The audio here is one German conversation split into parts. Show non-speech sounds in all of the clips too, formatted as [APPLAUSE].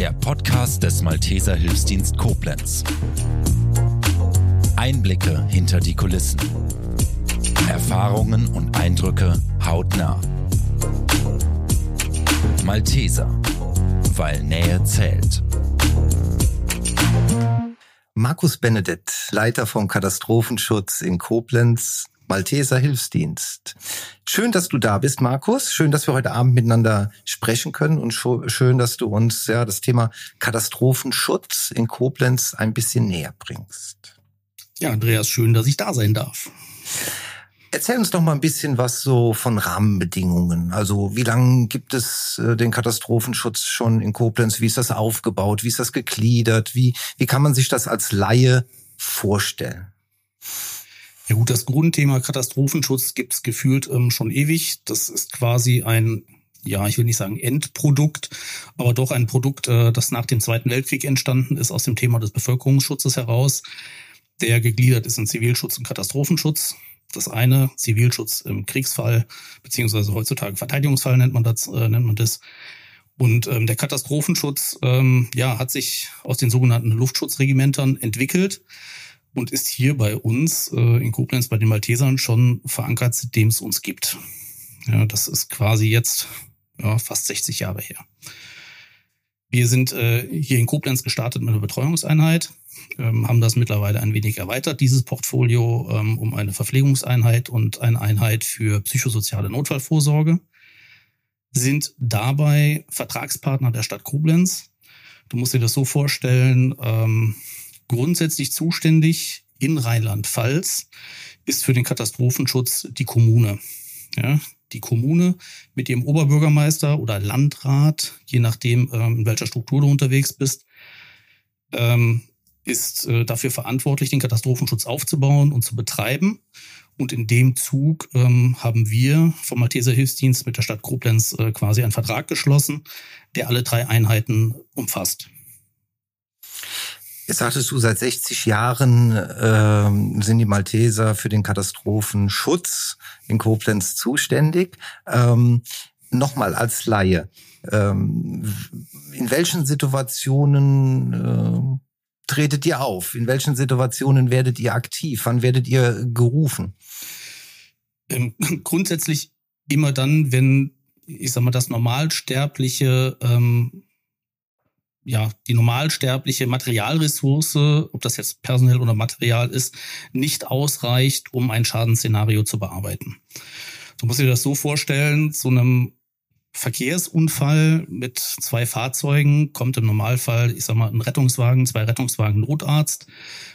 der Podcast des Malteser Hilfsdienst Koblenz. Einblicke hinter die Kulissen. Erfahrungen und Eindrücke hautnah. Malteser, weil Nähe zählt. Markus Benedett, Leiter vom Katastrophenschutz in Koblenz, Malteser Hilfsdienst. Schön, dass du da bist, Markus. Schön, dass wir heute Abend miteinander sprechen können und schön, dass du uns ja das Thema Katastrophenschutz in Koblenz ein bisschen näher bringst. Ja, Andreas, schön, dass ich da sein darf. Erzähl uns doch mal ein bisschen was so von Rahmenbedingungen. Also wie lange gibt es äh, den Katastrophenschutz schon in Koblenz? Wie ist das aufgebaut? Wie ist das gegliedert? Wie, wie kann man sich das als Laie vorstellen? Ja gut, das Grundthema Katastrophenschutz gibt's gefühlt ähm, schon ewig. Das ist quasi ein, ja, ich will nicht sagen Endprodukt, aber doch ein Produkt, äh, das nach dem Zweiten Weltkrieg entstanden ist aus dem Thema des Bevölkerungsschutzes heraus, der gegliedert ist in Zivilschutz und Katastrophenschutz. Das eine, Zivilschutz im Kriegsfall, beziehungsweise heutzutage Verteidigungsfall nennt man das, äh, nennt man das. Und ähm, der Katastrophenschutz ähm, ja, hat sich aus den sogenannten Luftschutzregimentern entwickelt und ist hier bei uns äh, in Koblenz bei den Maltesern schon verankert, seitdem es uns gibt. Ja, das ist quasi jetzt ja, fast 60 Jahre her. Wir sind äh, hier in Koblenz gestartet mit einer Betreuungseinheit, ähm, haben das mittlerweile ein wenig erweitert, dieses Portfolio, ähm, um eine Verpflegungseinheit und eine Einheit für psychosoziale Notfallvorsorge, sind dabei Vertragspartner der Stadt Koblenz. Du musst dir das so vorstellen, ähm, grundsätzlich zuständig in Rheinland-Pfalz ist für den Katastrophenschutz die Kommune. Ja, die Kommune mit ihrem Oberbürgermeister oder Landrat, je nachdem, ähm, in welcher Struktur du unterwegs bist, ähm, ist äh, dafür verantwortlich, den Katastrophenschutz aufzubauen und zu betreiben. Und in dem Zug ähm, haben wir vom Malteser Hilfsdienst mit der Stadt Koblenz äh, quasi einen Vertrag geschlossen, der alle drei Einheiten umfasst. Jetzt sagtest du, seit 60 Jahren ähm, sind die Malteser für den Katastrophenschutz in Koblenz zuständig. Ähm, Nochmal als Laie. Ähm, in welchen Situationen äh, tretet ihr auf? In welchen Situationen werdet ihr aktiv? Wann werdet ihr gerufen? Ähm, [CLEARS THROAT] grundsätzlich immer dann, wenn, ich sag mal, das Normalsterbliche ähm, ja, die normalsterbliche Materialressource, ob das jetzt personell oder Material ist, nicht ausreicht, um ein Schadensszenario zu bearbeiten. Du musst dir das so vorstellen, zu einem Verkehrsunfall mit zwei Fahrzeugen kommt im Normalfall, ich sag mal, ein Rettungswagen, zwei Rettungswagen, Notarzt.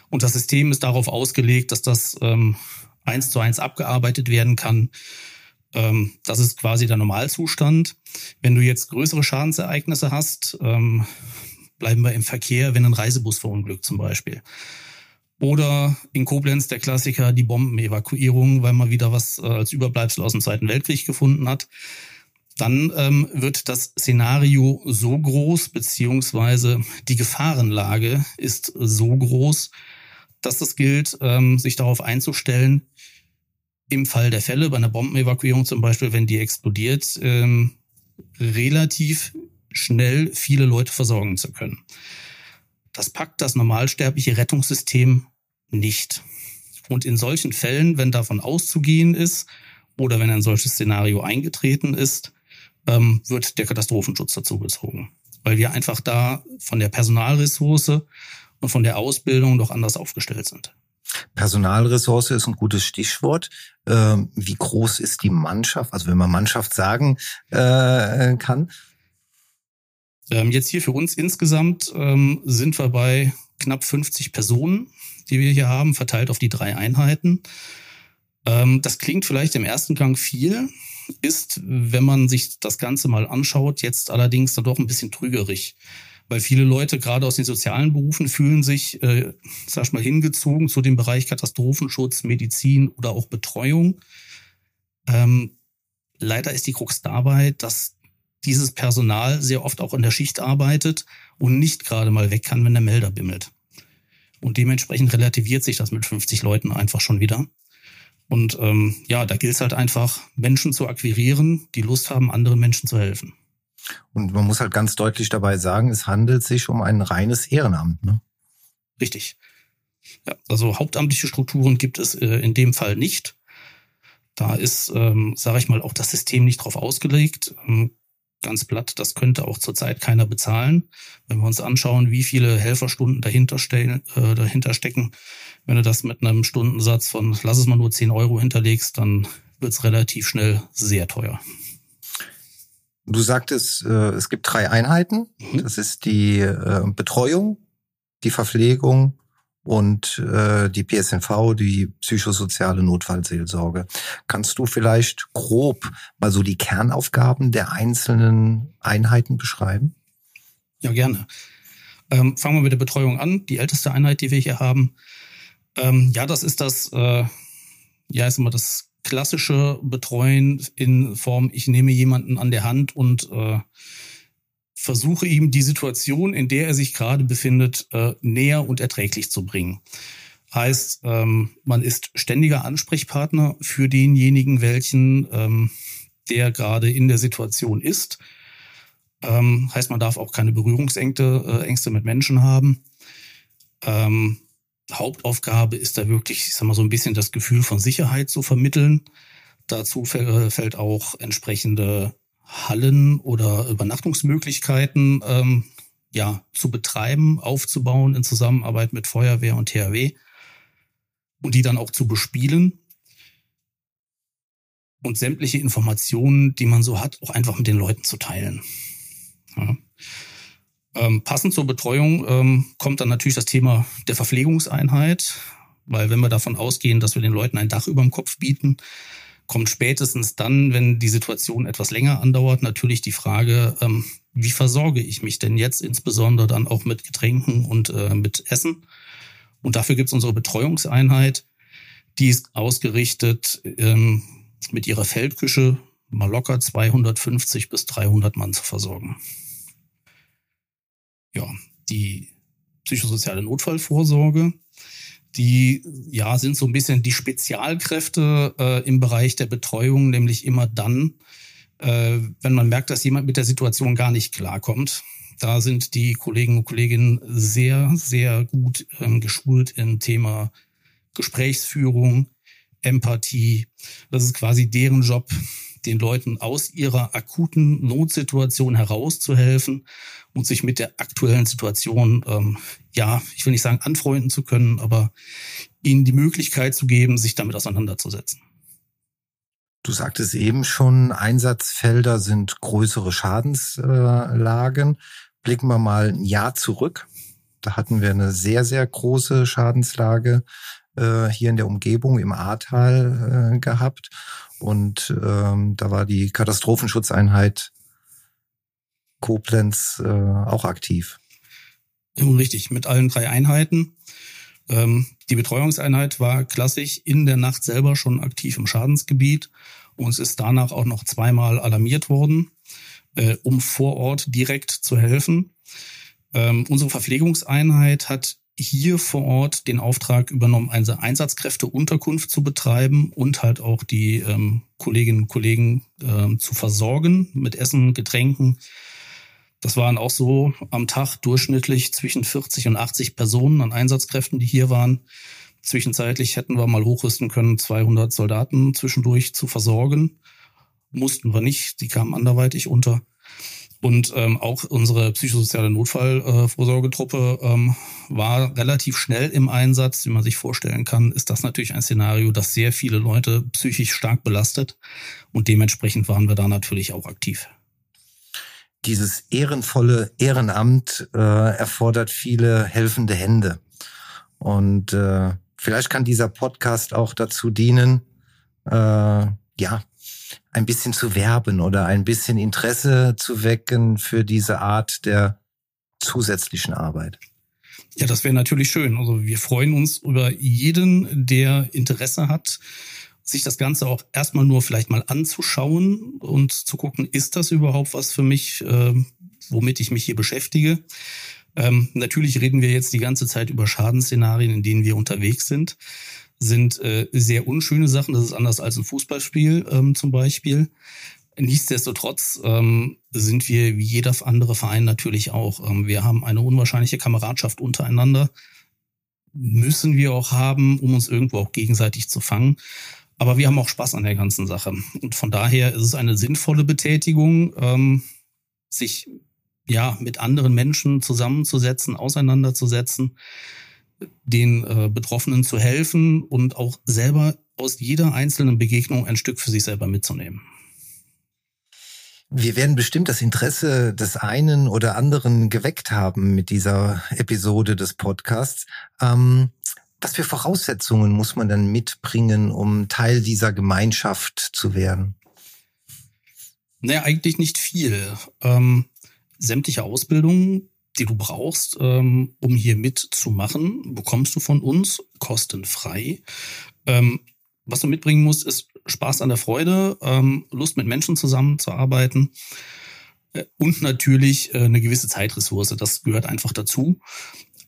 Und das System ist darauf ausgelegt, dass das ähm, eins zu eins abgearbeitet werden kann. Ähm, das ist quasi der Normalzustand. Wenn du jetzt größere Schadensereignisse hast, ähm, bleiben wir im Verkehr, wenn ein Reisebus verunglückt zum Beispiel. Oder in Koblenz der Klassiker, die Bombenevakuierung, weil man wieder was äh, als Überbleibsel aus dem Zweiten Weltkrieg gefunden hat. Dann ähm, wird das Szenario so groß, beziehungsweise die Gefahrenlage ist so groß, dass es gilt, ähm, sich darauf einzustellen, im Fall der Fälle, bei einer Bombenevakuierung zum Beispiel, wenn die explodiert, ähm, relativ schnell viele Leute versorgen zu können. Das packt das normalsterbliche Rettungssystem nicht. Und in solchen Fällen, wenn davon auszugehen ist oder wenn ein solches Szenario eingetreten ist, ähm, wird der Katastrophenschutz dazugezogen. Weil wir einfach da von der Personalressource und von der Ausbildung doch anders aufgestellt sind. Personalressource ist ein gutes Stichwort. Ähm, wie groß ist die Mannschaft? Also wenn man Mannschaft sagen äh, kann. Ähm, jetzt hier für uns insgesamt ähm, sind wir bei knapp 50 Personen, die wir hier haben, verteilt auf die drei Einheiten. Das klingt vielleicht im ersten Gang viel, ist, wenn man sich das Ganze mal anschaut, jetzt allerdings dann doch ein bisschen trügerig. Weil viele Leute gerade aus den sozialen Berufen fühlen sich, äh, sag ich mal, hingezogen zu dem Bereich Katastrophenschutz, Medizin oder auch Betreuung. Ähm, leider ist die Krux dabei, dass dieses Personal sehr oft auch in der Schicht arbeitet und nicht gerade mal weg kann, wenn der Melder bimmelt. Und dementsprechend relativiert sich das mit 50 Leuten einfach schon wieder. Und ähm, ja, da gilt es halt einfach, Menschen zu akquirieren, die Lust haben, anderen Menschen zu helfen. Und man muss halt ganz deutlich dabei sagen, es handelt sich um ein reines Ehrenamt. Ne? Richtig. Ja, also hauptamtliche Strukturen gibt es äh, in dem Fall nicht. Da ist, ähm, sage ich mal, auch das System nicht drauf ausgelegt. Ähm, ganz platt, das könnte auch zurzeit keiner bezahlen. Wenn wir uns anschauen, wie viele Helferstunden dahinter, stellen, äh, dahinter stecken, wenn du das mit einem Stundensatz von, lass es mal nur 10 Euro hinterlegst, dann wird es relativ schnell sehr teuer. Du sagtest, äh, es gibt drei Einheiten. Mhm. Das ist die äh, Betreuung, die Verpflegung und äh, die PSNV, die psychosoziale Notfallseelsorge. Kannst du vielleicht grob mal so die Kernaufgaben der einzelnen Einheiten beschreiben? Ja, gerne. Ähm, fangen wir mit der Betreuung an. Die älteste Einheit, die wir hier haben. Ähm, ja, das ist das, äh, ja, ist immer das klassische Betreuen in Form, ich nehme jemanden an der Hand und äh, versuche ihm die Situation, in der er sich gerade befindet, äh, näher und erträglich zu bringen. Heißt, ähm, man ist ständiger Ansprechpartner für denjenigen, welchen ähm, der gerade in der Situation ist. Ähm, heißt, man darf auch keine Berührungsängste äh, Ängste mit Menschen haben. Ähm, Hauptaufgabe ist da wirklich, ich sag mal, so ein bisschen das Gefühl von Sicherheit zu vermitteln. Dazu äh, fällt auch entsprechende Hallen oder Übernachtungsmöglichkeiten ähm, ja, zu betreiben, aufzubauen in Zusammenarbeit mit Feuerwehr und THW und die dann auch zu bespielen und sämtliche Informationen, die man so hat, auch einfach mit den Leuten zu teilen. Ja. Ähm, passend zur Betreuung ähm, kommt dann natürlich das Thema der Verpflegungseinheit, weil wenn wir davon ausgehen, dass wir den Leuten ein Dach über dem Kopf bieten, kommt spätestens dann, wenn die Situation etwas länger andauert, natürlich die Frage, ähm, wie versorge ich mich denn jetzt insbesondere dann auch mit Getränken und äh, mit Essen? Und dafür gibt es unsere Betreuungseinheit, die ist ausgerichtet ähm, mit ihrer Feldküche mal locker 250 bis 300 Mann zu versorgen. Ja, die psychosoziale Notfallvorsorge die ja sind so ein bisschen die Spezialkräfte äh, im Bereich der Betreuung, nämlich immer dann, äh, wenn man merkt, dass jemand mit der Situation gar nicht klarkommt. Da sind die Kollegen und Kolleginnen sehr, sehr gut ähm, geschult im Thema Gesprächsführung, Empathie. Das ist quasi deren Job, den Leuten aus ihrer akuten Notsituation herauszuhelfen und sich mit der aktuellen Situation, ähm, ja, ich will nicht sagen anfreunden zu können, aber ihnen die Möglichkeit zu geben, sich damit auseinanderzusetzen. Du sagtest eben schon, Einsatzfelder sind größere Schadenslagen. Blicken wir mal ein Jahr zurück. Da hatten wir eine sehr, sehr große Schadenslage äh, hier in der Umgebung im Ahrtal äh, gehabt. Und ähm, da war die Katastrophenschutzeinheit Koblenz äh, auch aktiv. Richtig, mit allen drei Einheiten. Ähm, die Betreuungseinheit war klassisch in der Nacht selber schon aktiv im Schadensgebiet und es ist danach auch noch zweimal alarmiert worden, äh, um vor Ort direkt zu helfen. Ähm, unsere Verpflegungseinheit hat hier vor Ort den Auftrag übernommen, eine Einsatzkräfteunterkunft zu betreiben und halt auch die ähm, Kolleginnen und Kollegen ähm, zu versorgen mit Essen, Getränken. Das waren auch so am Tag durchschnittlich zwischen 40 und 80 Personen an Einsatzkräften, die hier waren. Zwischenzeitlich hätten wir mal hochrüsten können, 200 Soldaten zwischendurch zu versorgen. Mussten wir nicht, die kamen anderweitig unter. Und ähm, auch unsere psychosoziale Notfallvorsorgetruppe äh, ähm, war relativ schnell im Einsatz. Wie man sich vorstellen kann, ist das natürlich ein Szenario, das sehr viele Leute psychisch stark belastet. Und dementsprechend waren wir da natürlich auch aktiv. Dieses ehrenvolle Ehrenamt äh, erfordert viele helfende Hände. Und äh, vielleicht kann dieser Podcast auch dazu dienen, äh, ja, ein bisschen zu werben oder ein bisschen Interesse zu wecken für diese Art der zusätzlichen Arbeit. Ja, das wäre natürlich schön. Also wir freuen uns über jeden, der Interesse hat, sich das Ganze auch erstmal nur vielleicht mal anzuschauen und zu gucken, ist das überhaupt was für mich, äh, womit ich mich hier beschäftige. Ähm, natürlich reden wir jetzt die ganze Zeit über Schadensszenarien, in denen wir unterwegs sind sind äh, sehr unschöne Sachen. Das ist anders als ein Fußballspiel ähm, zum Beispiel. Nichtsdestotrotz ähm, sind wir wie jeder andere Verein natürlich auch. Ähm, wir haben eine unwahrscheinliche Kameradschaft untereinander. Müssen wir auch haben, um uns irgendwo auch gegenseitig zu fangen. Aber wir haben auch Spaß an der ganzen Sache. Und von daher ist es eine sinnvolle Betätigung, ähm, sich ja mit anderen Menschen zusammenzusetzen, auseinanderzusetzen, den äh, Betroffenen zu helfen und auch selber aus jeder einzelnen Begegnung ein Stück für sich selber mitzunehmen. Wir werden bestimmt das Interesse des einen oder anderen geweckt haben mit dieser Episode des Podcasts. Ähm, was für Voraussetzungen muss man dann mitbringen, um Teil dieser Gemeinschaft zu werden? Naja, eigentlich nicht viel. Ähm, sämtliche Ausbildungen, die du brauchst, ähm, um hier mitzumachen, bekommst du von uns kostenfrei. Ähm, was du mitbringen musst, ist Spaß an der Freude, ähm, Lust mit Menschen zusammenzuarbeiten äh, und natürlich äh, eine gewisse Zeitressource. Das gehört einfach dazu.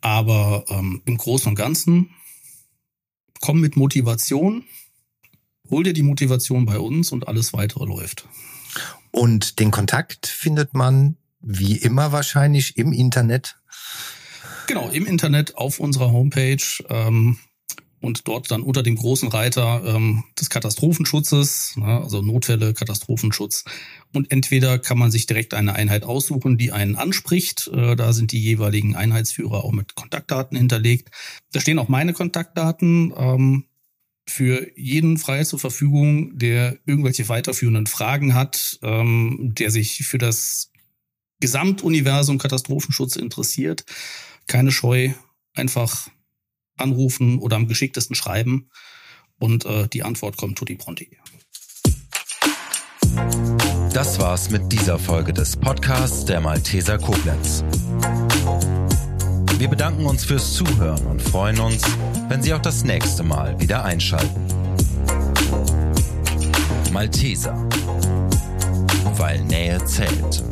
Aber ähm, im Großen und Ganzen komm mit Motivation, hol dir die Motivation bei uns und alles weitere läuft. Und den Kontakt findet man wie immer wahrscheinlich im Internet. Genau, im Internet auf unserer Homepage. Ähm, und dort dann unter dem großen Reiter ähm, des Katastrophenschutzes, ne, also Notfälle, Katastrophenschutz. Und entweder kann man sich direkt eine Einheit aussuchen, die einen anspricht. Äh, da sind die jeweiligen Einheitsführer auch mit Kontaktdaten hinterlegt. Da stehen auch meine Kontaktdaten. Ähm, für jeden frei zur Verfügung, der irgendwelche weiterführenden Fragen hat, ähm, der sich für das Gesamtuniversum Katastrophenschutz interessiert. Keine Scheu, einfach anrufen oder am geschicktesten schreiben und äh, die Antwort kommt tutti pronti. Das war's mit dieser Folge des Podcasts der Malteser Koblenz. Wir bedanken uns fürs Zuhören und freuen uns, wenn Sie auch das nächste Mal wieder einschalten. Malteser, weil Nähe zählt.